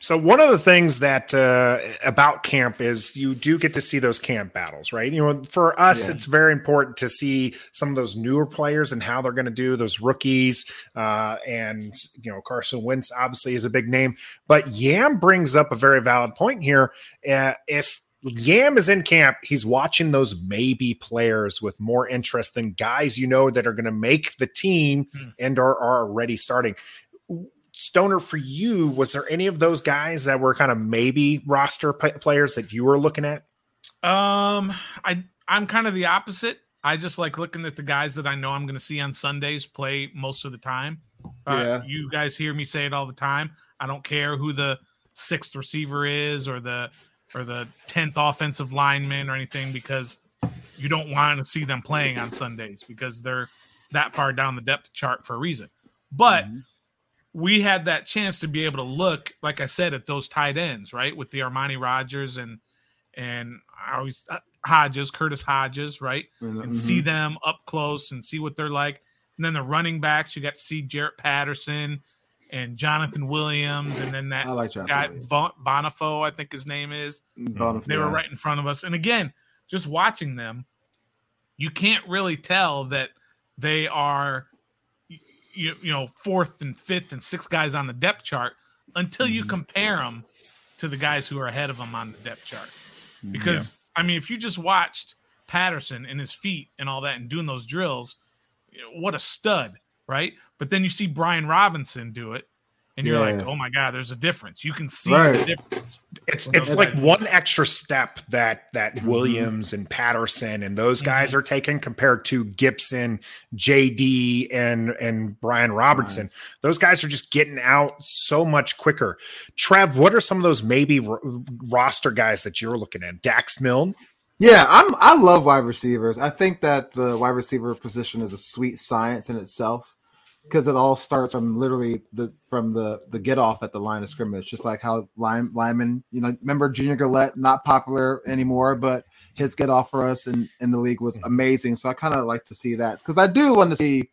So one of the things that uh, about camp is you do get to see those camp battles, right? You know, for us, yeah. it's very important to see some of those newer players and how they're going to do. Those rookies, uh, and you know, Carson Wentz obviously is a big name, but Yam brings up a very valid point here. Uh, if Yam is in camp. He's watching those maybe players with more interest than guys you know that are going to make the team hmm. and are, are already starting. Stoner, for you, was there any of those guys that were kind of maybe roster p- players that you were looking at? Um, I I'm kind of the opposite. I just like looking at the guys that I know I'm going to see on Sundays play most of the time. Uh, yeah. You guys hear me say it all the time. I don't care who the sixth receiver is or the or the tenth offensive lineman or anything because you don't want to see them playing on Sundays because they're that far down the depth chart for a reason. But mm-hmm we had that chance to be able to look, like I said, at those tight ends, right, with the Armani Rogers and and I always uh, Hodges, Curtis Hodges, right, mm-hmm. and see them up close and see what they're like. And then the running backs, you got to see Jaret Patterson and Jonathan Williams, and then that like guy bon- Bonifo, I think his name is. Bonifo, they were right in front of us, and again, just watching them, you can't really tell that they are you, you know fourth and fifth and sixth guys on the depth chart until you mm-hmm. compare them to the guys who are ahead of them on the depth chart. Because yeah. I mean, if you just watched Patterson and his feet and all that and doing those drills, what a stud, right? But then you see Brian Robinson do it, and you're yeah. like, oh my god, there's a difference. You can see right. the difference. It's it's like one extra step that that mm-hmm. Williams and Patterson and those guys mm-hmm. are taking compared to Gibson, JD, and and Brian Robertson. Right. Those guys are just getting out so much quicker. Trev, what are some of those maybe r- roster guys that you're looking at? Dax Milne. Yeah, I'm. I love wide receivers. I think that the wide receiver position is a sweet science in itself because it all starts from literally the from the the get off at the line of scrimmage, just like how line lineman, you know, remember Junior Galette, not popular anymore, but his get off for us in, in the league was mm-hmm. amazing. So I kind of like to see that because I do want to see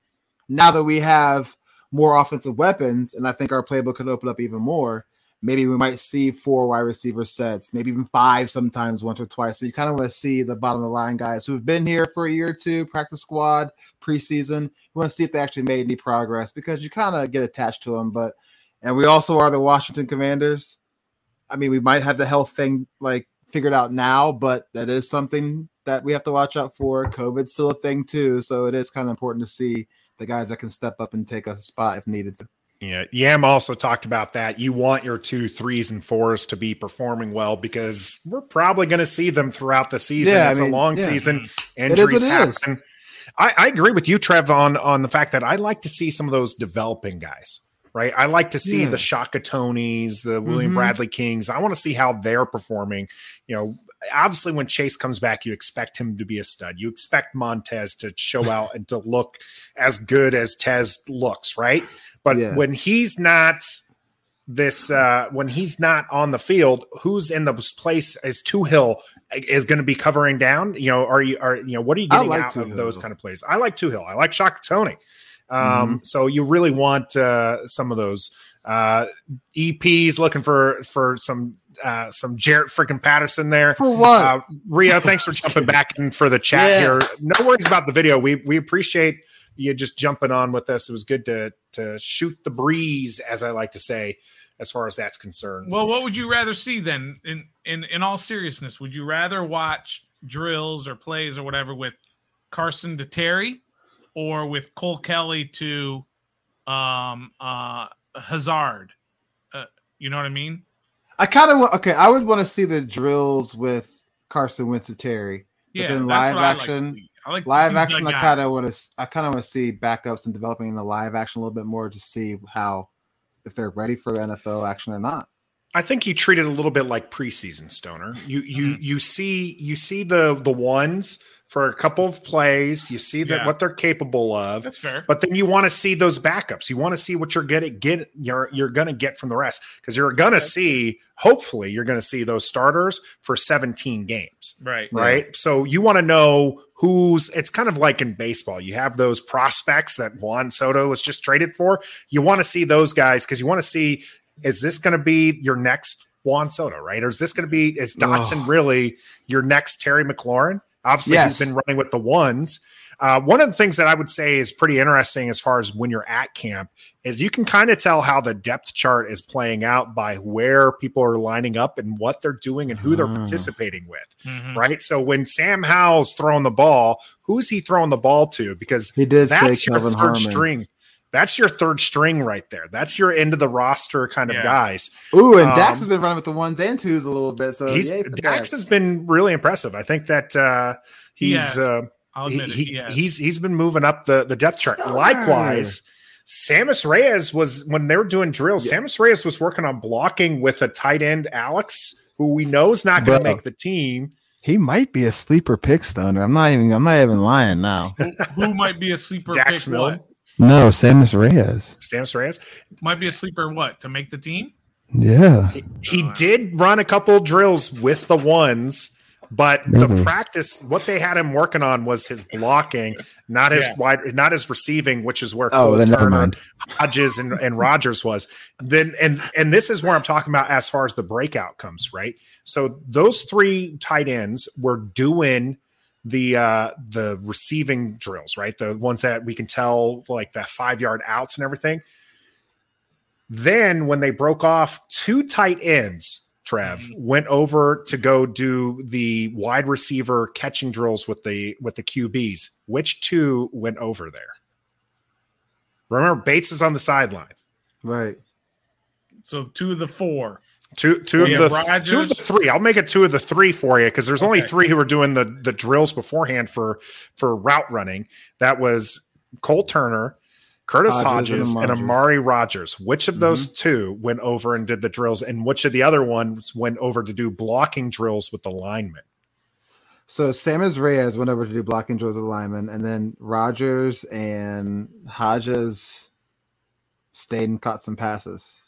now that we have more offensive weapons, and I think our playbook could open up even more. Maybe we might see four wide receiver sets, maybe even five sometimes once or twice. So you kind of want to see the bottom of the line guys who've been here for a year or two, practice squad, preseason. We want to see if they actually made any progress because you kind of get attached to them. But and we also are the Washington Commanders. I mean, we might have the health thing like figured out now, but that is something that we have to watch out for. COVID's still a thing too, so it is kind of important to see the guys that can step up and take a spot if needed to. Yeah, Yam also talked about that. You want your two threes and fours to be performing well because we're probably going to see them throughout the season. Yeah, it's I mean, a long yeah. season. Injuries happen. I, I, agree with you, Trev, on on the fact that I like to see some of those developing guys. Right, I like to see yeah. the Shaka Toneys, the William mm-hmm. Bradley Kings. I want to see how they're performing. You know, obviously when Chase comes back, you expect him to be a stud. You expect Montez to show out and to look as good as Tez looks, right? But yeah. when he's not this uh when he's not on the field, who's in the place is Toohill is going to be covering down? You know, are you are you know what are you getting like out of those kind of plays? I like Toohill. I like Shaka Toney. Um, mm-hmm. so you really want uh some of those uh EPs looking for for some uh, some Jaret freaking Patterson there. For what? Uh, Rio, thanks for jumping back in for the chat yeah. here. No worries about the video. We we appreciate you just jumping on with us. It was good to to shoot the breeze, as I like to say, as far as that's concerned. Well, what would you rather see then? In in in all seriousness, would you rather watch drills or plays or whatever with Carson to Terry, or with Cole Kelley to um uh Hazard? Uh, you know what I mean? I kind of want. Okay, I would want to see the drills with Carson Wentz to Terry. But yeah, then live action. Like I like live action. I kind of want to. I kind of want to see backups and developing in the live action a little bit more to see how if they're ready for the NFL action or not. I think you treat it a little bit like preseason stoner. You you mm-hmm. you see you see the the ones for a couple of plays. You see that yeah. what they're capable of. That's fair. But then you want to see those backups. You want to see what you're getting get you're you're going to get from the rest because you're going to see hopefully you're going to see those starters for 17 games. Right. Right. So you want to know who's it's kind of like in baseball. You have those prospects that Juan Soto was just traded for. You want to see those guys because you want to see is this going to be your next Juan Soto, right? Or is this going to be is Dotson oh. really your next Terry McLaurin? Obviously, yes. he's been running with the ones. Uh, one of the things that I would say is pretty interesting as far as when you're at camp is you can kind of tell how the depth chart is playing out by where people are lining up and what they're doing and who they're ah. participating with, mm-hmm. right? So when Sam Howell's throwing the ball, who's he throwing the ball to? Because he did that's your third Harmon. string. That's your third string right there. That's your end of the roster kind of yeah. guys. Ooh, and um, Dax has been running with the ones and twos a little bit. So he's, Dax, Dax has been really impressive. I think that uh, he's. Yeah. Uh, I'll admit he, he, he's he's been moving up the the depth chart. Likewise, Sammis Reyes was when they were doing drills. Yeah. Sammis Reyes was working on blocking with a tight end Alex, who we know is not going to make the team. He might be a sleeper pick, Stoner. I'm not even. I'm not even lying now. who, who might be a sleeper Dax pick? Milne. No, Sammis Reyes. Sammis Reyes might be a sleeper. What to make the team? Yeah, he, he did run a couple drills with the ones but mm-hmm. the practice, what they had him working on was his blocking, not his yeah. wide, not his receiving, which is where oh, then Turner, Hodges, and, and Rogers was. Then and and this is where I'm talking about as far as the breakout comes, right? So those three tight ends were doing the uh the receiving drills, right? The ones that we can tell like the five yard outs and everything. Then when they broke off two tight ends Trev mm-hmm. went over to go do the wide receiver catching drills with the with the QBs. Which two went over there? Remember, Bates is on the sideline. Right. So two of the four. Two two of the Rogers. two of the three. I'll make it two of the three for you because there's only okay. three who were doing the the drills beforehand for for route running. That was Cole Turner, Curtis Hodges, Hodges and, Amari Rogers. Which of those mm-hmm. two went over and did the drills, and which of the other ones went over to do blocking drills with the linemen? So Sammis Reyes went over to do blocking drills with the linemen, and then Rogers and Hodges stayed and caught some passes.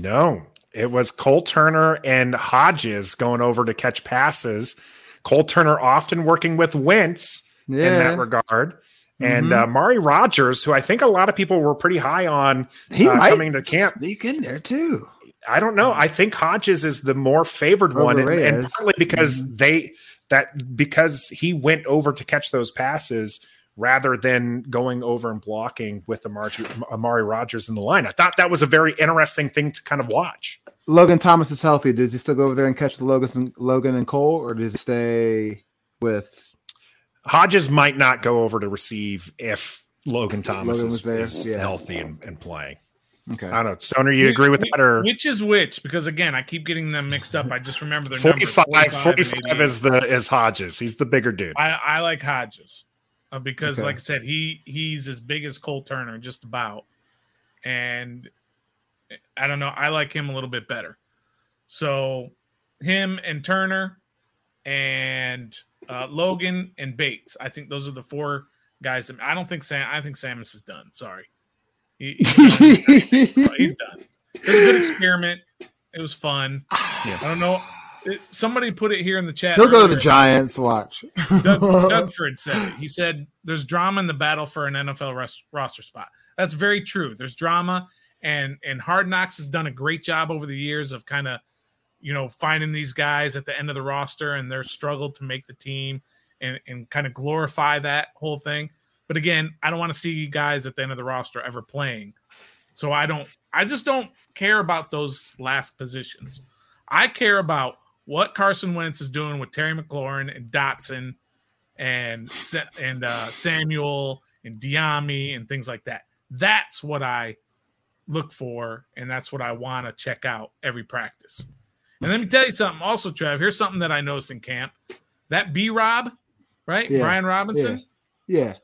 No, it was Cole Turner and Hodges going over to catch passes. Cole Turner often working with Wentz yeah. in that regard and mm-hmm. uh, Mari Rogers, who I think a lot of people were pretty high on he uh, might coming to camp, sneak in there too. I don't know. I think Hodges is the more favored one, and, and, partly because mm-hmm. they that because he went over to catch those passes rather than going over and blocking with Amari, Amari Rogers in the line. I thought that was a very interesting thing to kind of watch. Logan Thomas is healthy. Does he still go over there and catch the Logan, Logan and Cole, or does he stay with Hodges might not go over to receive if Logan Thomas Logan is, is yeah. healthy and, and, playing. Okay. I don't know. Stoner, you agree with that or which is which? Because again, I keep getting them mixed up. I just remember the 45, 45, 45 is the is Hodges. He's the bigger dude. I, I like Hodges. Uh, because okay. like I said, he he's as big as Cole Turner, just about. And I don't know, I like him a little bit better. So him and Turner and uh, Logan, and Bates. I think those are the four guys. That, I don't think Sam. I think Sammis is done. Sorry, he, he's, done. he's done. It was a good experiment. It was fun. Yeah. I don't know. It, somebody put it here in the chat. He'll earlier. go to the Giants. Watch. Doug, Dougford said it. He said, "There's drama in the battle for an NFL rest, roster spot." That's very true. There's drama, and and Hard Knocks has done a great job over the years of kind of you know, finding these guys at the end of the roster and their struggle to make the team and, and kind of glorify that whole thing. But again, I don't want to see guys at the end of the roster ever playing. So I don't, I just don't care about those last positions. I care about what Carson Wentz is doing with Terry McLaurin and Dotson and and uh, Samuel and Dyami and things like that. That's what I look for, and that's what I want to check out every practice. And let me tell you something also, Trev. Here's something that I noticed in camp. That B Rob, right? Yeah. Brian Robinson. Yeah. yeah.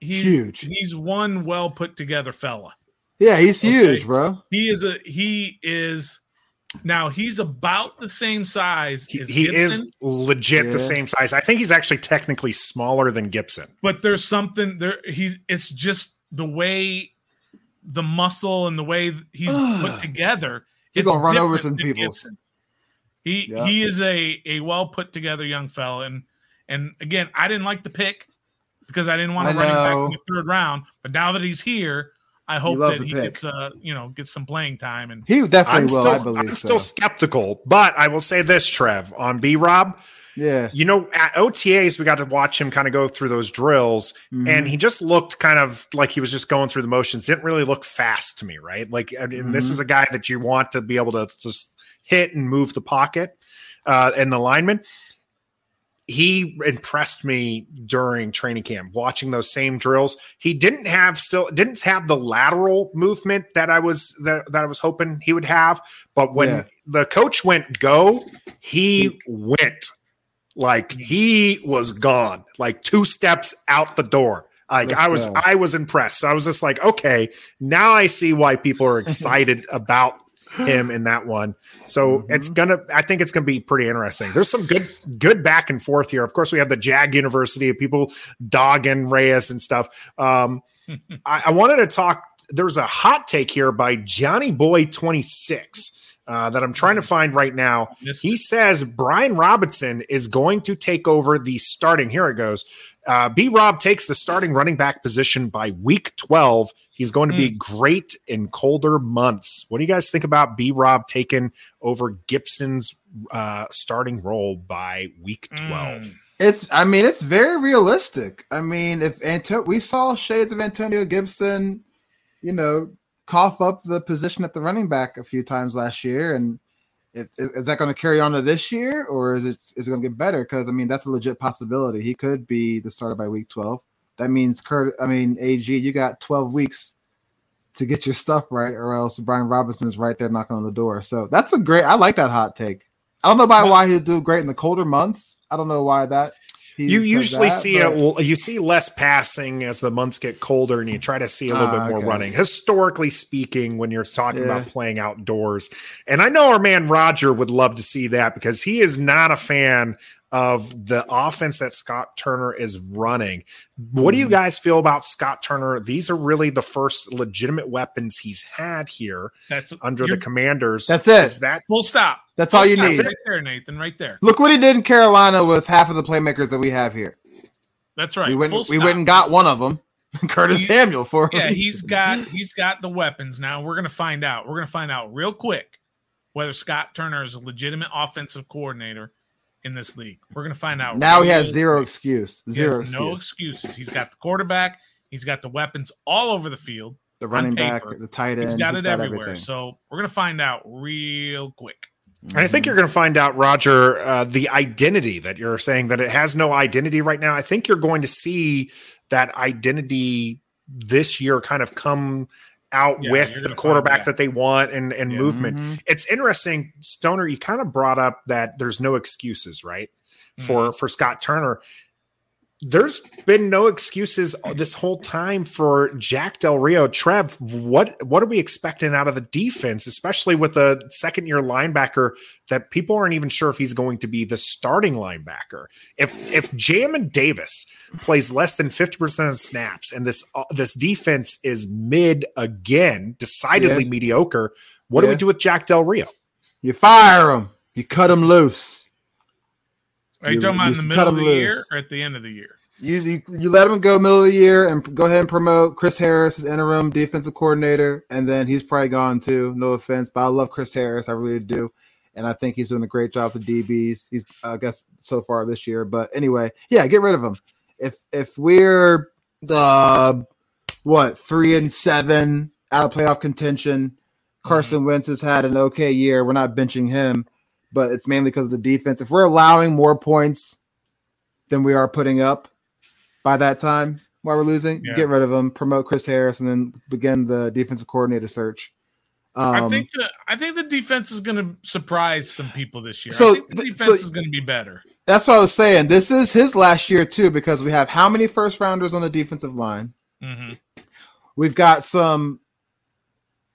He's huge. He's one well put together fella. Yeah, he's okay? huge, bro. He is a he is now he's about the same size he, he is legit yeah. the same size. I think he's actually technically smaller than Gibson. But there's something there he's it's just the way the muscle and the way he's put together. He's gonna run over some people. Gibson. He yeah. he is a a well put together young fella, and and again, I didn't like the pick because I didn't want to run him back in the third round. But now that he's here, I hope that he pick. gets uh you know gets some playing time and he definitely I'm will. Still, I believe I'm so. still skeptical, but I will say this, Trev, on B Rob. Yeah. You know, at OTAs, we got to watch him kind of go through those drills, mm-hmm. and he just looked kind of like he was just going through the motions. Didn't really look fast to me, right? Like, and mm-hmm. this is a guy that you want to be able to just hit and move the pocket uh, and the lineman he impressed me during training camp watching those same drills he didn't have still didn't have the lateral movement that i was that, that i was hoping he would have but when yeah. the coach went go he went like he was gone like two steps out the door like Let's i was go. i was impressed so i was just like okay now i see why people are excited about him in that one. So mm-hmm. it's gonna. I think it's gonna be pretty interesting. There's some good good back and forth here. Of course, we have the Jag University of people dogging Reyes and stuff. Um, I, I, wanted to talk. There's a hot take here by Johnny Boy 26. Uh, that I'm trying to find right now. He says Brian Robinson is going to take over the starting. Here it goes. Uh, B Rob takes the starting running back position by week 12. He's going to mm. be hmm. great in colder months. What do you guys think about B Rob taking over Gibson's uh, starting role by week 12? Mm. It's, I mean, it's very realistic. I mean, if Anto- we saw shades of Antonio Gibson, you know, cough up the position at the running back a few times last year, and is that going to carry on to this year, or is it is it going to get better? Because I mean, that's a legit possibility. He could be the starter by week twelve. That means Kurt. I mean, Ag, you got twelve weeks to get your stuff right, or else Brian Robinson is right there knocking on the door. So that's a great. I like that hot take. I don't know why he'll do great in the colder months. I don't know why that you usually that, see but... you see less passing as the months get colder, and you try to see a little bit ah, more okay. running. Historically speaking, when you're talking yeah. about playing outdoors, and I know our man Roger would love to see that because he is not a fan of the offense that Scott Turner is running. What do you hmm. guys feel about Scott Turner? These are really the first legitimate weapons he's had here. That's under the Commanders. That's it. Is that full stop? That's all you need. Right there, Nathan. Right there. Look what he did in Carolina with half of the playmakers that we have here. That's right. We went. we went and got one of them. Curtis he, Samuel for yeah. He's got he's got the weapons now. We're gonna find out. We're gonna find out real quick whether Scott Turner is a legitimate offensive coordinator in this league. We're going to find out. Now he has zero excuse. Zero excuse. no excuses. He's got the quarterback. He's got the weapons all over the field. The running back, the tight end. He's got he's it got everywhere. Everything. So we're going to find out real quick. I think you're going to find out, Roger, uh, the identity that you're saying that it has no identity right now. I think you're going to see that identity this year kind of come out yeah, with the quarterback that they want and, and yeah. movement. Mm-hmm. It's interesting, Stoner, you kind of brought up that there's no excuses, right? Mm-hmm. For for Scott Turner there's been no excuses this whole time for Jack Del Rio. Trev, what what are we expecting out of the defense, especially with the second year linebacker that people aren't even sure if he's going to be the starting linebacker? If if Jamin Davis plays less than 50% of snaps and this uh, this defense is mid again, decidedly yeah. mediocre, what yeah. do we do with Jack Del Rio? You fire him. You cut him loose. Are you, you talking about in the middle of the loose. year or at the end of the year? You, you, you let him go middle of the year and go ahead and promote Chris Harris as interim defensive coordinator, and then he's probably gone too. No offense, but I love Chris Harris, I really do, and I think he's doing a great job with the DBs. He's I guess so far this year, but anyway, yeah, get rid of him. If if we're the what three and seven out of playoff contention, Carson mm-hmm. Wentz has had an okay year. We're not benching him but it's mainly because of the defense. If we're allowing more points than we are putting up by that time while we're losing, yeah. get rid of them, promote Chris Harris, and then begin the defensive coordinator search. Um, I think the I think the defense is going to surprise some people this year. So the defense so, is going to be better. That's what I was saying. This is his last year too because we have how many first rounders on the defensive line? Mm-hmm. We've got some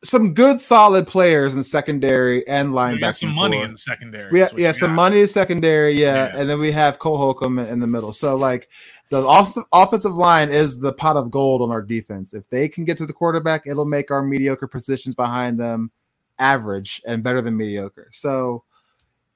some good solid players in the secondary and linebacker. some money in the secondary. We have, yeah, some money in secondary, yeah, yeah, and then we have Cole Holcomb in the middle. So like the offensive line is the pot of gold on our defense. If they can get to the quarterback, it'll make our mediocre positions behind them average and better than mediocre. So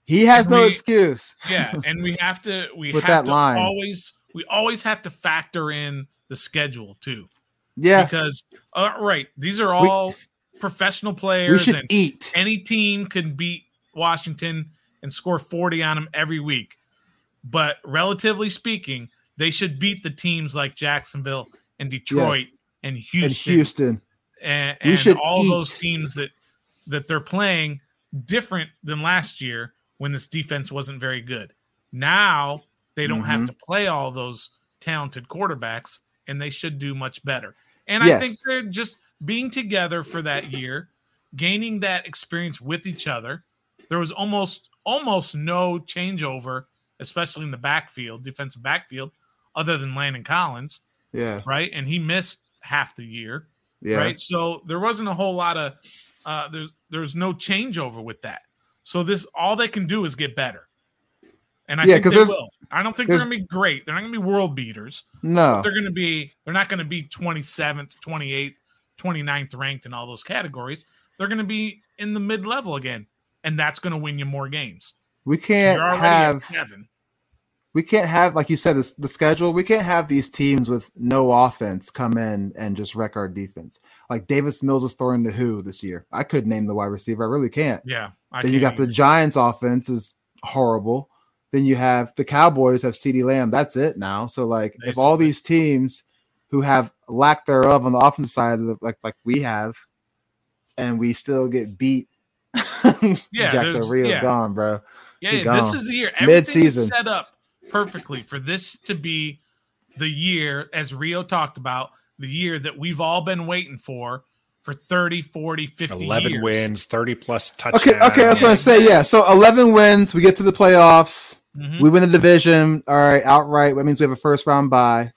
he has no excuse. Yeah, and we have to we With have that to line. always we always have to factor in the schedule too. Yeah. Because uh, right, these are all we, professional players. We should eat. Any team can beat Washington and score 40 on them every week. But relatively speaking, they should beat the teams like Jacksonville and Detroit yes. and Houston. And Houston. And, and we should all eat. those teams that that they're playing different than last year when this defense wasn't very good. Now they don't mm-hmm. have to play all those talented quarterbacks and they should do much better. And yes. I think they're just being together for that year, gaining that experience with each other. There was almost almost no changeover, especially in the backfield, defensive backfield, other than Landon Collins. Yeah. Right. And he missed half the year. Yeah. Right. So there wasn't a whole lot of uh there's there's no changeover with that. So this all they can do is get better. And I yeah, think they will. I don't think they're gonna be great. They're not gonna be world beaters. No. They're gonna be they're not gonna be 27th, 28th, 29th ranked in all those categories. They're gonna be in the mid level again. And that's gonna win you more games. We can't have seven. we can't have like you said this, the schedule we can't have these teams with no offense come in and just wreck our defense like davis mills is throwing to who this year i could name the wide receiver i really can't yeah I then you got the giants offense is horrible then you have the cowboys have CeeDee lamb that's it now so like Basically. if all these teams who have lack thereof on the offensive side the, like like we have and we still get beat yeah Jack Del Rio's yeah. gone bro yeah, yeah this is the year everything Mid-season. set up perfectly for this to be the year, as Rio talked about, the year that we've all been waiting for for 30, 40, 50 11 years. wins, 30 plus touchdowns. Okay, okay, I was going to say, yeah. So 11 wins, we get to the playoffs, mm-hmm. we win the division. All right, outright. That means we have a first round bye.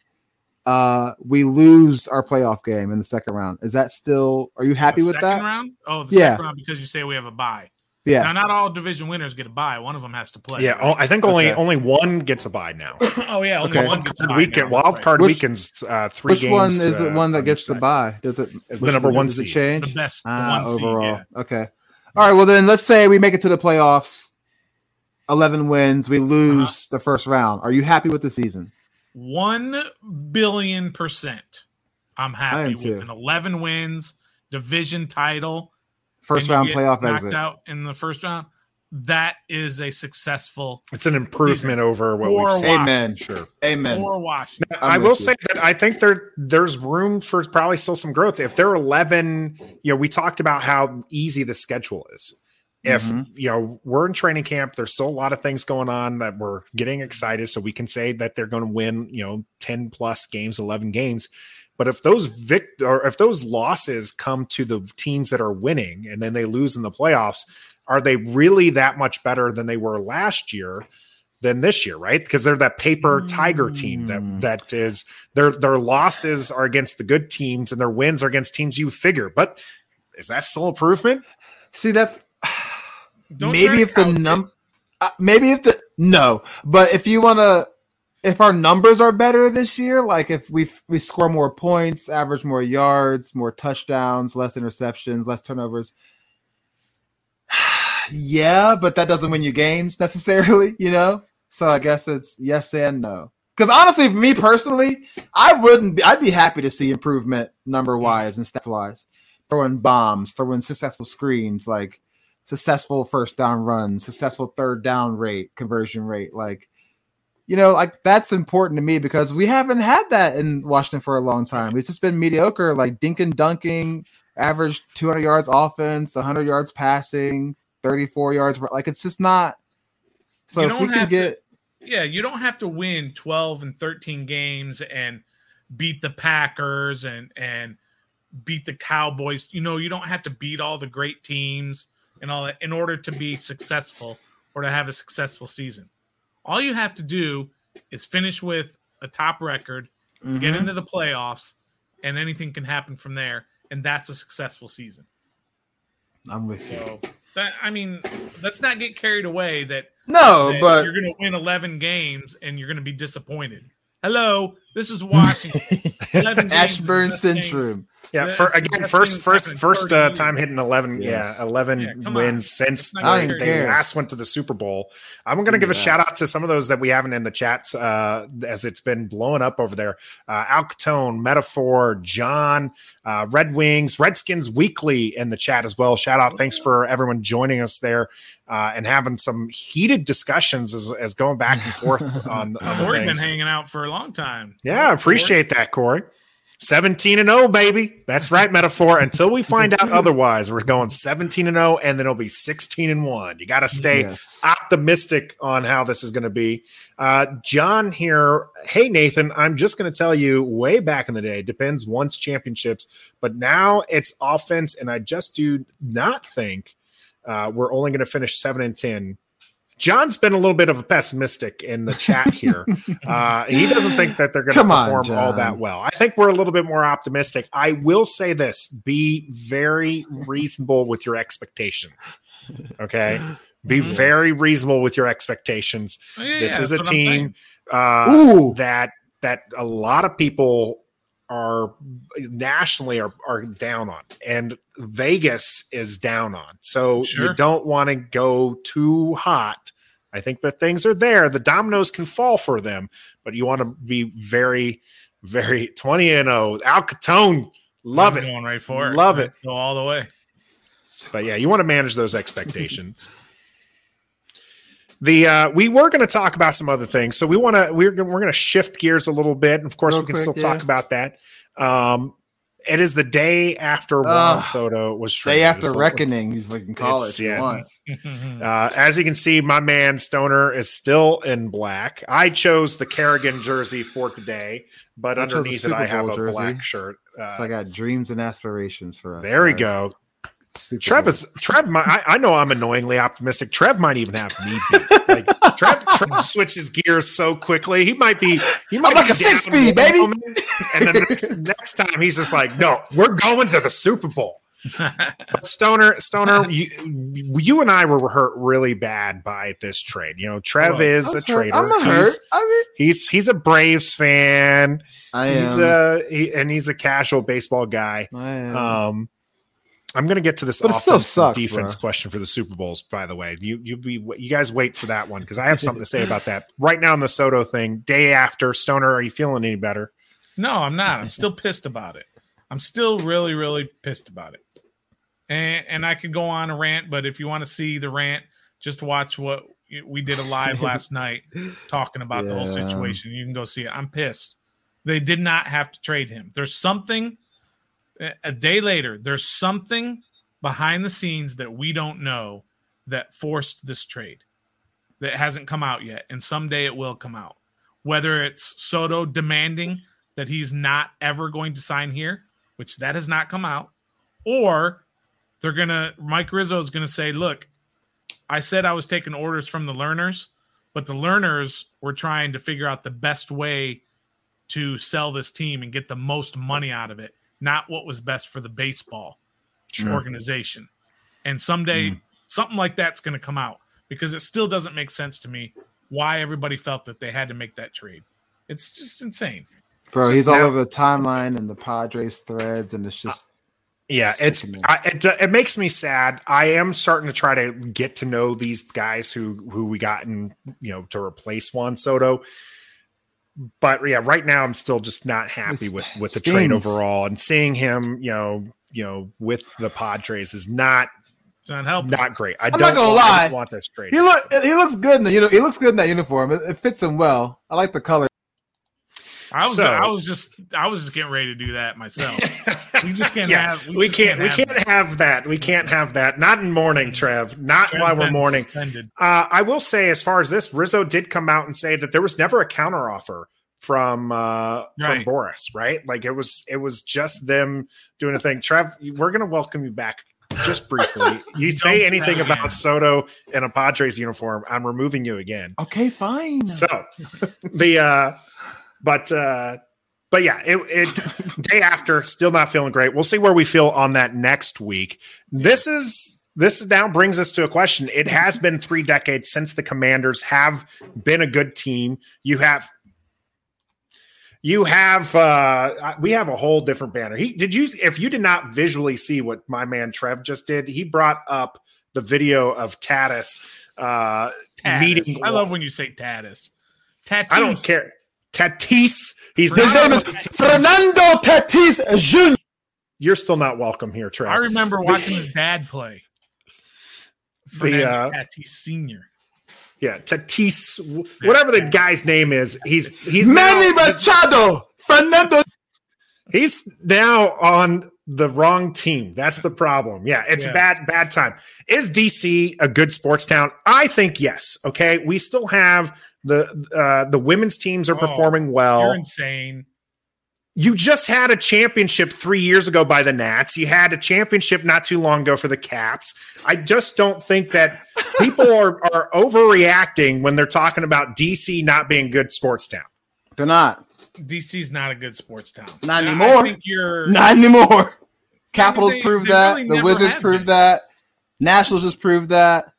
Uh, we lose our playoff game in the second round. Is that still? Are you happy with that? round? Oh, the yeah. second round because you say we have a bye. Yeah. Now, not all division winners get a bye. One of them has to play. Yeah, right? I think only okay. only one gets a bye now. oh yeah, only okay. one gets a bye weekend. Now. Wild card which, weekends. Uh, three. Which games, one is uh, the one that gets the bye? Does it? the number one does seed. change? The best. The ah, overall. Seed, yeah. Okay. All right. Well, then let's say we make it to the playoffs. Eleven wins. We lose uh-huh. the first round. Are you happy with the season? One billion percent. I'm happy with an eleven wins division title. First round playoff knocked exit. out in the first round that is a successful. It's an improvement over what we've seen. Amen. Sure. Amen. Or Washington. I will say that I think there there's room for probably still some growth. If they're 11, you know, we talked about how easy the schedule is. If mm-hmm. you know we're in training camp, there's still a lot of things going on that we're getting excited, so we can say that they're going to win, you know, 10 plus games, 11 games. But if those vict or if those losses come to the teams that are winning and then they lose in the playoffs, are they really that much better than they were last year than this year, right? Because they're that paper tiger team that hmm. that is their their losses are against the good teams and their wins are against teams you figure. But is that still improvement? See, that's maybe if the num uh, maybe if the no, but if you want to if our numbers are better this year, like if we we score more points, average more yards, more touchdowns, less interceptions, less turnovers, yeah, but that doesn't win you games necessarily, you know? So I guess it's yes and no. Because honestly, for me personally, I wouldn't be, I'd be happy to see improvement number wise and stats wise. Throwing bombs, throwing successful screens, like successful first down runs, successful third down rate, conversion rate. Like, you know, like that's important to me because we haven't had that in Washington for a long time. It's just been mediocre, like dink and dunking, average 200 yards offense, 100 yards passing, 34 yards. Like it's just not. So if we can get. To, yeah, you don't have to win 12 and 13 games and beat the Packers and and beat the Cowboys. You know, you don't have to beat all the great teams and all that in order to be successful or to have a successful season. All you have to do is finish with a top record, mm-hmm. get into the playoffs, and anything can happen from there. And that's a successful season. I'm with so, you. That I mean, let's not get carried away that no, that but you're going to win 11 games and you're going to be disappointed. Hello, this is Washington. Ashburn syndrome. Yeah, for, again, first, first, first uh, time hitting eleven. Yes. Yeah, eleven yeah, wins on. since they, they last went to the Super Bowl. I'm going to give a shout out to some of those that we haven't in the chats uh, as it's been blowing up over there. Uh, Alcatone, Metaphor, John, uh, Red Wings, Redskins Weekly in the chat as well. Shout out, thanks for everyone joining us there uh, and having some heated discussions as, as going back and forth on. on Corey's been hanging out for a long time. Yeah, appreciate that, Corey. 17 and 0, baby. That's right, metaphor. Until we find out otherwise, we're going 17 and 0, and then it'll be 16 and 1. You got to stay yes. optimistic on how this is going to be. Uh, John here. Hey, Nathan, I'm just going to tell you way back in the day, depends once championships, but now it's offense, and I just do not think uh, we're only going to finish 7 and 10 John's been a little bit of a pessimistic in the chat here. uh, he doesn't think that they're going to perform on, all that well. I think we're a little bit more optimistic. I will say this be very reasonable with your expectations. Okay. Be mm-hmm. very reasonable with your expectations. Oh, yeah, this is a team uh, that that a lot of people are nationally are, are down on and Vegas is down on. So sure. you don't want to go too hot. I think that things are there. The dominoes can fall for them, but you want to be very, very 20 and 0. Alcatone, love I'm it. Going right for it. Love it. Go all the way. But yeah, you want to manage those expectations. The uh, we were going to talk about some other things, so we want to we're we're going to shift gears a little bit. Of course, Real we can quick, still yeah. talk about that. Um, it is the day after Juan uh, Soto was traded. Day after reckoning, you can call it. Yeah. Uh, as you can see, my man Stoner is still in black. I chose the Kerrigan jersey for today, but I underneath it, I have a jersey. black shirt. Uh, so I got dreams and aspirations for us. There guys. we go. Super Trev is Trev. My, I, I, know I'm annoyingly optimistic. Trev might even have me. Beat. Like Trev, Trev switches gears so quickly. He might be. He might I'm like a six speed baby. Moment, and then the next, next time he's just like, no, we're going to the Super Bowl. Stoner, Stoner, you, you and I were hurt really bad by this trade. You know, Trev oh, is a hurt. trader. I'm not he's. I mean, he's he's a Braves fan. I he's am. a he, and he's a casual baseball guy. I am. Um, I'm going to get to this offense sucks, defense bro. question for the Super Bowls. By the way, you you be you guys wait for that one because I have something to say about that right now. In the Soto thing, day after Stoner, are you feeling any better? No, I'm not. I'm still pissed about it. I'm still really really pissed about it. And and I could go on a rant, but if you want to see the rant, just watch what we did a live last night talking about yeah. the whole situation. You can go see it. I'm pissed. They did not have to trade him. There's something a day later, there's something behind the scenes that we don't know that forced this trade that hasn't come out yet. And someday it will come out. Whether it's Soto demanding that he's not ever going to sign here, which that has not come out, or they're going to, Mike Rizzo is going to say, look, I said I was taking orders from the Lerners, but the Lerners were trying to figure out the best way to sell this team and get the most money out of it not what was best for the baseball sure. organization. And someday mm. something like that's going to come out because it still doesn't make sense to me why everybody felt that they had to make that trade. It's just insane. Bro, he's all over the timeline and the Padres threads, and it's just. Yeah, it's I, it, it makes me sad. I am starting to try to get to know these guys who who we got in, you know, to replace Juan Soto but yeah, right now I'm still just not happy with with the stings. trade overall, and seeing him, you know, you know, with the Padres is not not helping. Not great. I am don't not gonna want, lie. want this trade. He look he looks good in the you know he looks good in that uniform. It, it fits him well. I like the color. I was so, I was just I was just getting ready to do that myself. we just can't yeah, have we, we can't, can't, we can't have, have that. We can't have that. Not in mourning, Trev. Not Trev while we're mourning. Uh, I will say, as far as this, Rizzo did come out and say that there was never a counter offer from uh right. from Boras, right? Like it was it was just them doing a thing. Trev, we're gonna welcome you back just briefly. You say anything about Soto in a Padres uniform, I'm removing you again. Okay, fine. So the uh but uh, but yeah, it, it day after, still not feeling great. We'll see where we feel on that next week. This is this now brings us to a question. It has been three decades since the Commanders have been a good team. You have You have uh we have a whole different banner. He did you if you did not visually see what my man Trev just did, he brought up the video of Tatis uh Tatis. meeting. I love when you say Tatis. Tatis. I don't care. Tatis. He's his name is Fernando Tatis Jr. You're still not welcome here, Trev. I remember watching his dad play. The uh, Tatis Senior. Yeah, Tatis, whatever the guy's name is. He's he's Manny Machado, Fernando. He's now on the wrong team. That's the problem. Yeah, it's yeah. bad bad time. Is DC a good sports town? I think yes. Okay, we still have the uh, the women's teams are oh, performing well. You're insane. You just had a championship three years ago by the Nats. You had a championship not too long ago for the Caps. I just don't think that people are, are overreacting when they're talking about DC not being good sports town. They're not. DC's not a good sports town. Not anymore. I think you're not anymore. Capitals they, proved they that. Really the Wizards proved been. that. Nationals just proved that.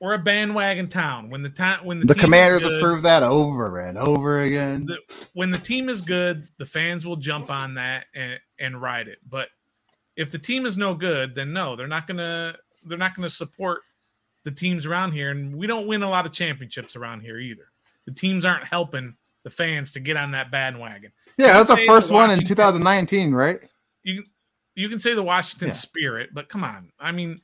We're a bandwagon town. When the time when the, the Commanders good, have proved that over and over again. The, when the team is good, the fans will jump on that and and ride it. But if the team is no good, then no, they're not gonna they're not gonna support the teams around here. And we don't win a lot of championships around here either. The teams aren't helping the fans to get on that bandwagon. Yeah, that was the first the one in 2019, right? You you can say the Washington yeah. Spirit, but come on, I mean,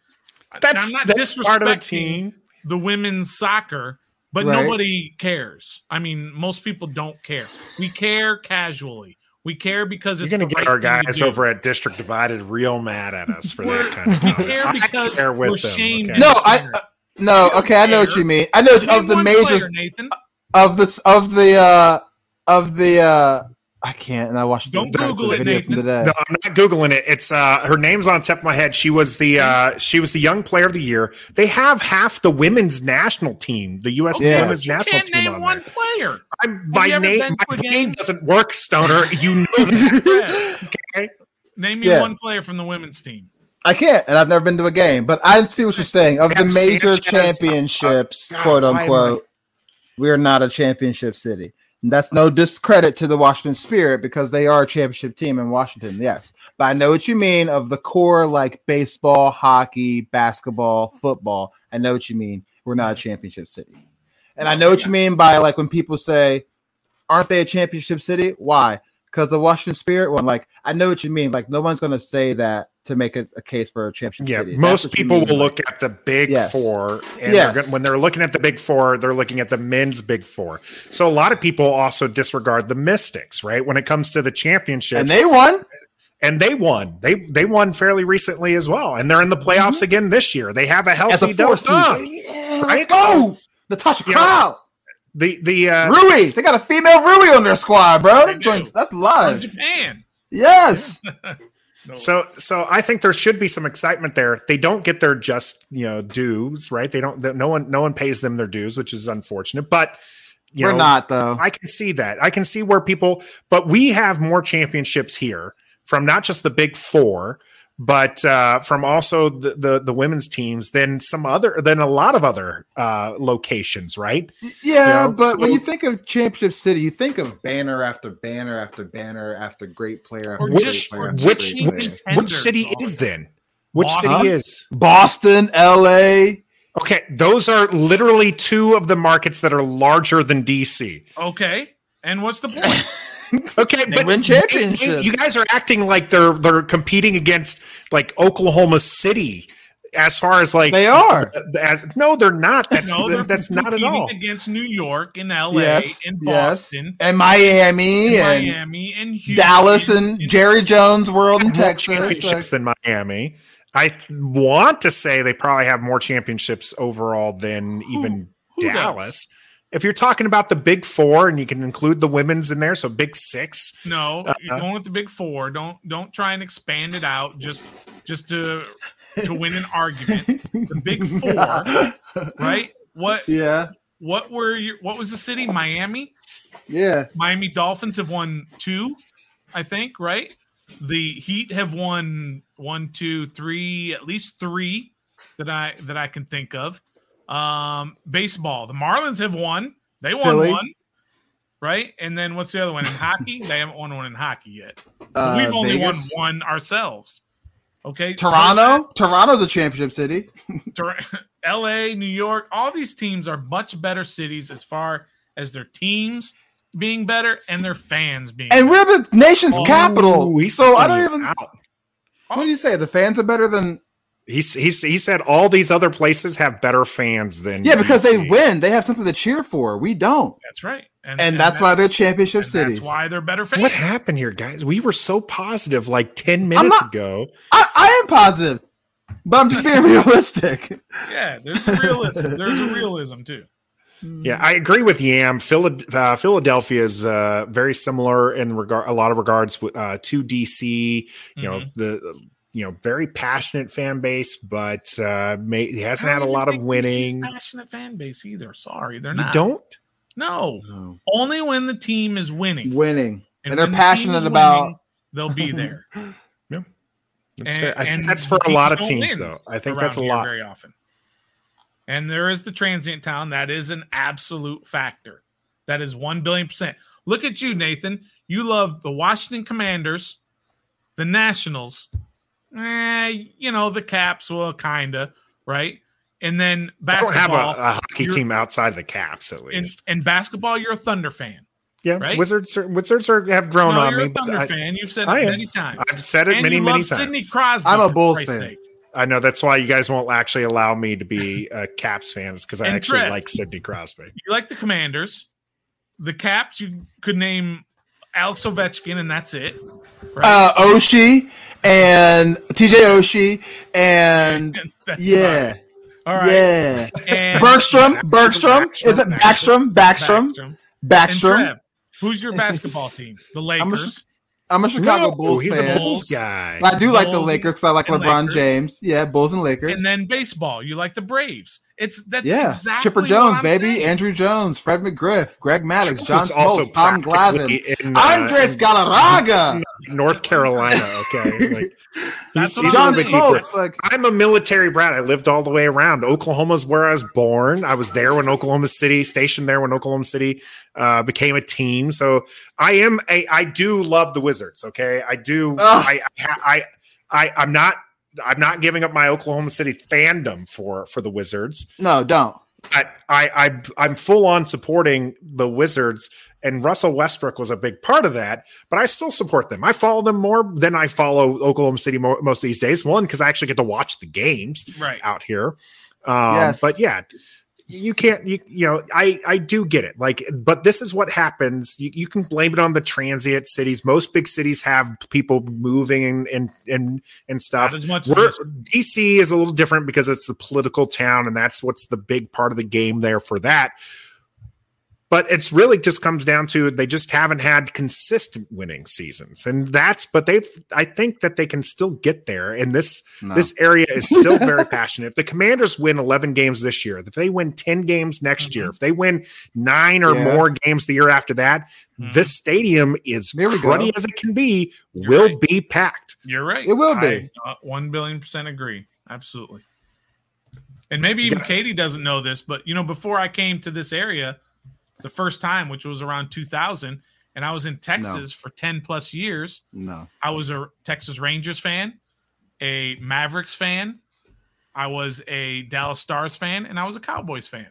that's I'm not that's disrespecting part of the team the women's soccer, but right. nobody cares. I mean, most people don't care. We care casually. We care because it's You're going to get right our guys over at District Divided real mad at us for that kind of. we care because care with we're them, okay? No, I uh, no. Okay, I know what you mean. I know of the majors. Nathan. Of this of the uh of the uh I can't, and I watched. Don't the, Google the it, Nathan. today. No, I'm not googling it. It's uh, her name's on top of my head. She was the uh, she was the young player of the year. They have half the women's national team, the U.S. Yeah. women's you national can't team. Name on one there. player. I'm, my name, my name doesn't work, Stoner. You know that. okay. Name me yeah. one player from the women's team. I can't, and I've never been to a game, but I see what you're saying. Of the major Sanchez, championships, uh, quote unquote, we're not a championship city. And that's no discredit to the Washington Spirit because they are a championship team in Washington. Yes. But I know what you mean of the core like baseball, hockey, basketball, football. I know what you mean. We're not a championship city. And I know what you mean by like when people say, aren't they a championship city? Why? Because the Washington Spirit one, like I know what you mean. Like no one's gonna say that to make a, a case for a championship. Yeah, city. most people will look at the big yes. four, and yes. they're, when they're looking at the big four, they're looking at the men's big four. So a lot of people also disregard the Mystics, right? When it comes to the championship, and they won. And they won. They they won fairly recently as well, and they're in the playoffs mm-hmm. again this year. They have a healthy Delta. Yeah, right? Let's go, Natasha Cloud. The the uh, Rui, they got a female Rui on their squad, bro. That joins, that's live. Japan. Yes. So so I think there should be some excitement there. They don't get their just you know dues, right? They don't. No one no one pays them their dues, which is unfortunate. But we're know, not though. I can see that. I can see where people. But we have more championships here from not just the big four, but uh, from also the, the, the women's teams than some other than a lot of other uh, locations, right? Yeah, you know, but so, when you think of Championship City, you think of banner after banner after banner after great player after which, great player. Which which, which city is then? Which Boston? city is Boston, L.A. Okay, those are literally two of the markets that are larger than DC. Okay, and what's the point? okay, they but win championships. You guys are acting like they're they're competing against like Oklahoma City as far as like they are. As, no, they're not. That's no, they're that's not at all against New York and L.A. yes, and Boston yes. and Miami and, and Miami and Houston, Dallas and, and Jerry Jones World in Texas championships like, than Miami. I want to say they probably have more championships overall than even who, who Dallas. Does? If you're talking about the big four and you can include the women's in there, so big six. No, uh, you're going with the big four. Don't don't try and expand it out just just to to win an argument. The big four, right? What? Yeah. What were your? What was the city? Miami. Yeah. Miami Dolphins have won two, I think. Right. The Heat have won one, two, three, at least three that I that I can think of. Um, baseball. The Marlins have won. They won Philly. one. right? And then what's the other one in hockey? They haven't won one in hockey yet. Uh, We've only Vegas. won one ourselves. Okay, Toronto. Toronto's a championship city. L.A., New York, all these teams are much better cities as far as their teams being better and their fans being. And better. we're the nation's oh, capital. So I don't even. Out. What do you say? The fans are better than He's, he's he said all these other places have better fans than yeah because DC. they win. They have something to cheer for. We don't. That's right. And, and, and that's, that's, why they're championship cities that's why they're better fans. What happened here guys? We were so positive like 10 minutes not, ago. I, I, am positive but I'm just being realistic. Yeah there's a realism there's a realism too. Yeah, I agree with Yam. Uh, Philadelphia is uh, very similar in regard, a lot of regards uh, to DC. You mm-hmm. know, the you know very passionate fan base, but uh, may, he hasn't had a lot of winning. Passionate fan base either. Sorry, they're not. you not. Don't. No. no. only when the team is winning. Winning, and, and they're passionate the about. Winning, they'll be there. yeah, that's and, fair. I think that's for a lot of teams, though. I think that's a lot very often. And there is the transient town. That is an absolute factor. That is one billion percent. Look at you, Nathan. You love the Washington Commanders, the Nationals, eh, you know, the Caps will kind of, right? And then basketball. I don't have a, a hockey team outside of the Caps, at least. And, and, basketball, you're a Thunder fan. Yeah, right? Wizards. Are, Wizards are, have grown no, on you're me. A Thunder fan. You've said it I many times. I've said it and many, many times. Sidney Crosby. I'm a Bulls fan. Sake. I know that's why you guys won't actually allow me to be a Caps fan, because I actually Trev, like Sidney Crosby. You like the Commanders, the Caps. You could name Alex Ovechkin, and that's it. Right? Uh, Oshie and TJ Oshie and yeah. Right. All right. Yeah. And Bergstrom. Bergstrom. Is it Backstrom? Backstrom. Backstrom. Backstrom. Who's your basketball team? The Lakers. I'm a Chicago no, Bulls he's fan. a Bulls guy. I do Bulls like the Lakers because I like LeBron Lakers. James. Yeah, Bulls and Lakers. And then baseball, you like the Braves. It's that's yeah. Exactly Chipper Jones, baby. Saying. Andruw Jones, Fred McGriff, Greg Maddux, John Smoltz, Tom Glavine, in, uh, Andres Galarraga, North Carolina. Okay, like, he's, he's John Smoltz. Like, I'm a military brat. I lived all the way around. Oklahoma's where I was born. I was there when Oklahoma City, stationed there when Oklahoma City uh, became a team. So I am a. I do love the Wizards. Okay, I do. I, I, I, I, I'm not I'm not giving up my Oklahoma City fandom for for the Wizards. No, don't. I I, I I'm full on supporting the Wizards, and Russell Westbrook was a big part of that. But I still support them. I follow them more than I follow Oklahoma City most these days. One because I actually get to watch the games right out here. Um, yes. But yeah, you can't you, you know i i do get it. Like but this is what happens. You, you can blame it on the transient cities. Most big cities have people moving and and and, and stuff. As much We're, dc is a little different because it's the political town and that's what's the big part of the game there for that but it's really just comes down to they just haven't had consistent winning seasons and that's but they've i think that they can still get there and this no. this area is still very passionate if the commanders win 11 games this year if they win 10 games next mm-hmm. year if they win nine or yeah. more games the year after that mm-hmm. this stadium is cruddy as it can be You're will right. be packed You're right. It will be. I, uh, 1 billion percent agree. Absolutely. And maybe even yeah. Katie doesn't know this, but you know, before I came to this area, the first time, which was around 2000, and I was in Texas no. for 10 plus years. No. I was a Texas Rangers fan, a Mavericks fan, I was a Dallas Stars fan, and I was a Cowboys fan.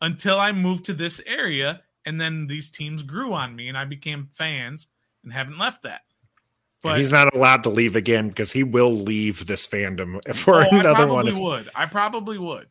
Until I moved to this area, and then these teams grew on me, and I became fans and haven't left that. But he's not allowed to leave again because he will leave this fandom for oh, another I one. I probably would. I probably would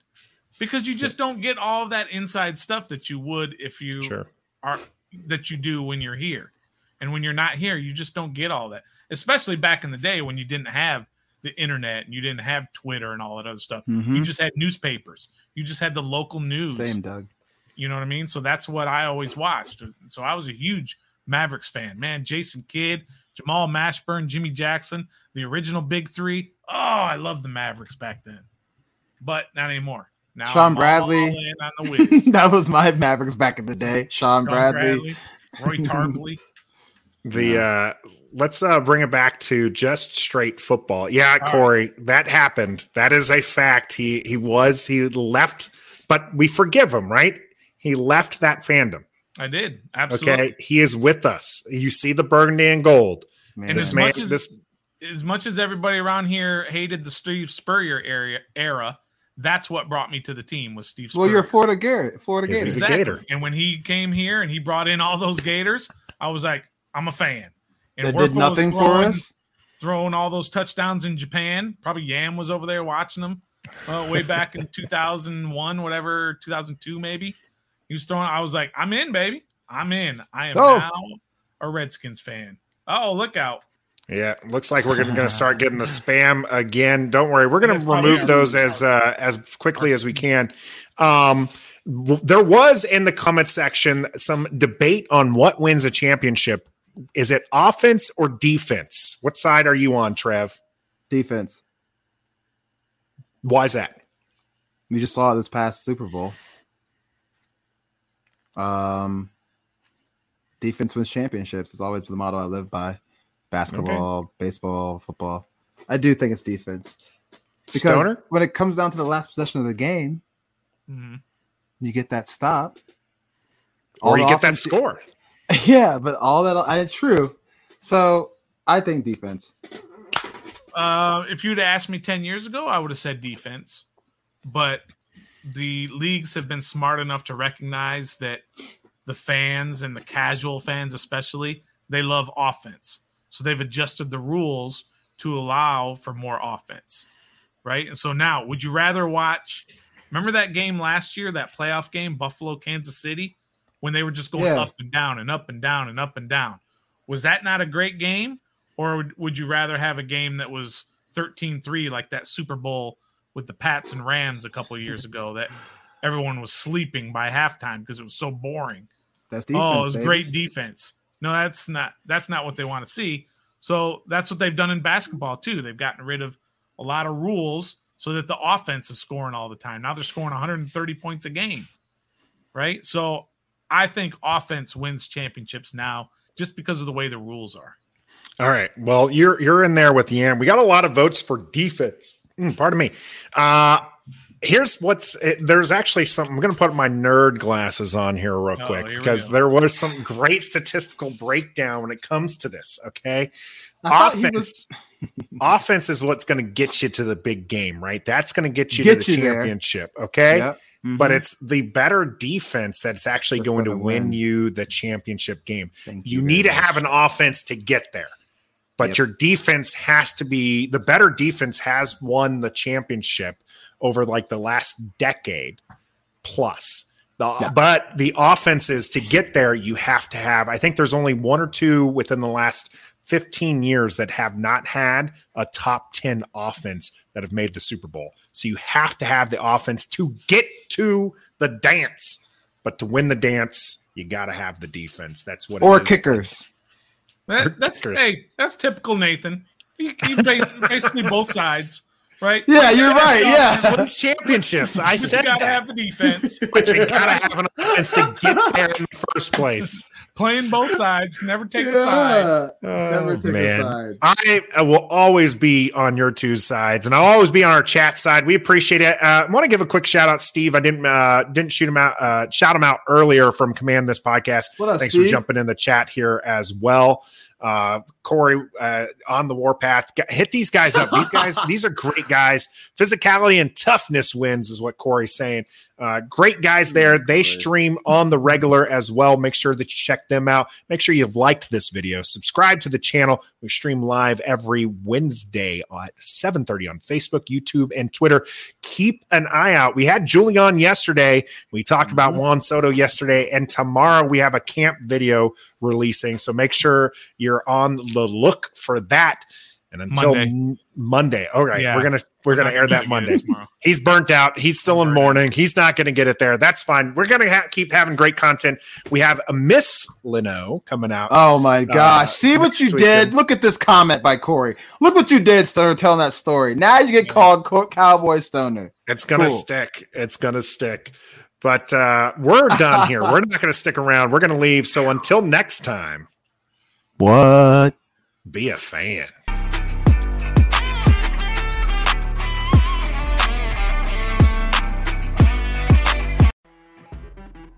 because you just don't get all of that inside stuff that you would if you sure. are that you do when you're here. And when you're not here, you just don't get all that. Especially back in the day when you didn't have the internet and you didn't have Twitter and all that other stuff. Mm-hmm. You just had newspapers. You just had the local news. Same, Doug. You know what I mean? So that's what I always watched. So I was a huge Mavericks fan. Man, Jason Kidd, Jamal Mashburn, Jimmy Jackson, the original Big Three. Oh, I love the Mavericks back then, but not anymore. Now Shawn Bradley. that was my Mavericks back in the day. Shawn, Shawn Bradley. Bradley. Roy Tarpley. the uh let's uh bring it back to just straight football. Yeah, All Corey, right. that happened. That is a fact. He he was he left, but we forgive him, right? He left that fandom. I did. Absolutely. Okay. He is with us. You see the burgundy and gold. Man. And this as man, much as this as much as everybody around here hated the Steve Spurrier area era, that's what brought me to the team was Steve. Spurrier. Well, you're Florida Gator, Florida Gator. He's exactly. a Gator. And when he came here and he brought in all those Gators, I was like, I'm a fan. And that did nothing throwing, for us. Throwing all those touchdowns in Japan. Probably Yam was over there watching them uh, way back in 2001, whatever, 2002 maybe. He was throwing. I was like, I'm in, baby. I'm in. I am oh. now a Redskins fan. Oh, look out! Yeah, looks like we're going to start getting the spam again. Don't worry, we're going to remove those as uh, as quickly as we can. Um, there was in the comment section some debate on what wins a championship. Is it offense or defense? What side are you on, Trev? Defense. Why is that? We just saw this past Super Bowl. Um, defense wins championships. It's always the motto I live by basketball, okay. baseball, football. I do think it's defense. Because Stoner? when it comes down to the last possession of the game, mm-hmm. you get that stop. Or you get that score. Yeah, but all that I true. So I think defense. Uh, if you'd asked me 10 years ago, I would have said defense. But the leagues have been smart enough to recognize that the fans and the casual fans, especially, they love offense. So they've adjusted the rules to allow for more offense, right? And so now, would you rather watch? Remember that game last year, that playoff game, Buffalo, Kansas City, when they were just going yeah. up and down and up and down and up and down? Was that not a great game? Or would, would you rather have a game that was 13 3 like that Super Bowl with the Pats and Rams a couple years ago that everyone was sleeping by halftime because it was so boring? That's defense, oh, it was baby. great defense. No, that's not that's not what they want to see. So that's what they've done in basketball too. They've gotten rid of a lot of rules so that the offense is scoring all the time. Now they're scoring 130 points a game. Right? So I think offense wins championships now just because of the way the rules are. All right. Well, you're you're in there with the end. We got a lot of votes for defense. Mm, pardon me. Uh here's what's it, there's actually something i'm going to put my nerd glasses on here real oh, quick because there was some great statistical breakdown when it comes to this okay offense was... offense is what's going to get you to the big game right that's going to get you get to the you championship there. okay yep. mm-hmm. but it's the better defense that's actually that's going to win, win, you the championship game Thank you, you need to have an offense to get there but yep. your defense has to be the better defense has won the championship over like the last decade plus. The, yeah. But the offenses to get there, you have to have. I think there's only one or two within the last 15 years that have not had a top 10 offense that have made the Super Bowl. So you have to have the offense to get to the dance. But to win the dance, you got to have the defense. That's what it's or kickers. That, that's kickers. hey, that's typical Nathan. You, you basically both sides right? Yeah, you're right. Yeah, wins championships. I said you gotta that. have the defense, but you gotta have an offense to get there in the first place. Playing both sides, never take yeah. a side. Oh, never take man. a side. I, I, will always be on your two sides, and I'll always be on our chat side. We appreciate it. Uh, I want to give a quick shout out, Steve. I didn't uh, didn't shoot him out, uh, shout him out earlier from Command This Podcast. Up, Thanks Steve? for jumping in the chat here as well uh, Corey uh, on the warpath. Hit these guys up. These guys, these are great guys. Physicality and toughness wins, is what Corey's saying. Uh, great guys there. They stream on the regular as well. Make sure that you check them out. Make sure you've liked this video. Subscribe to the channel. We stream live every Wednesday at 7:30 on Facebook, YouTube, and Twitter. Keep an eye out. We had Julian yesterday. We talked mm-hmm. about Juan Soto yesterday, and tomorrow we have a camp video releasing. So make sure you're on the look for that. And until Monday, m- Monday okay, yeah. we're gonna we're, gonna air that Monday. He's burnt out. He's still in mourning. He's not gonna get it there. That's fine. We're gonna ha- keep having great content. We have a Miss Leno coming out. Oh my uh, gosh! Uh, See what you did. Look at this comment by Corey. Look what you did, Stoner, telling that story. Now you get yeah. called Cowboy Stoner. It's gonna cool. stick. It's gonna stick. But uh, we're done here. we're not going to stick around. We're going to leave. So until next time, what? Be a fan.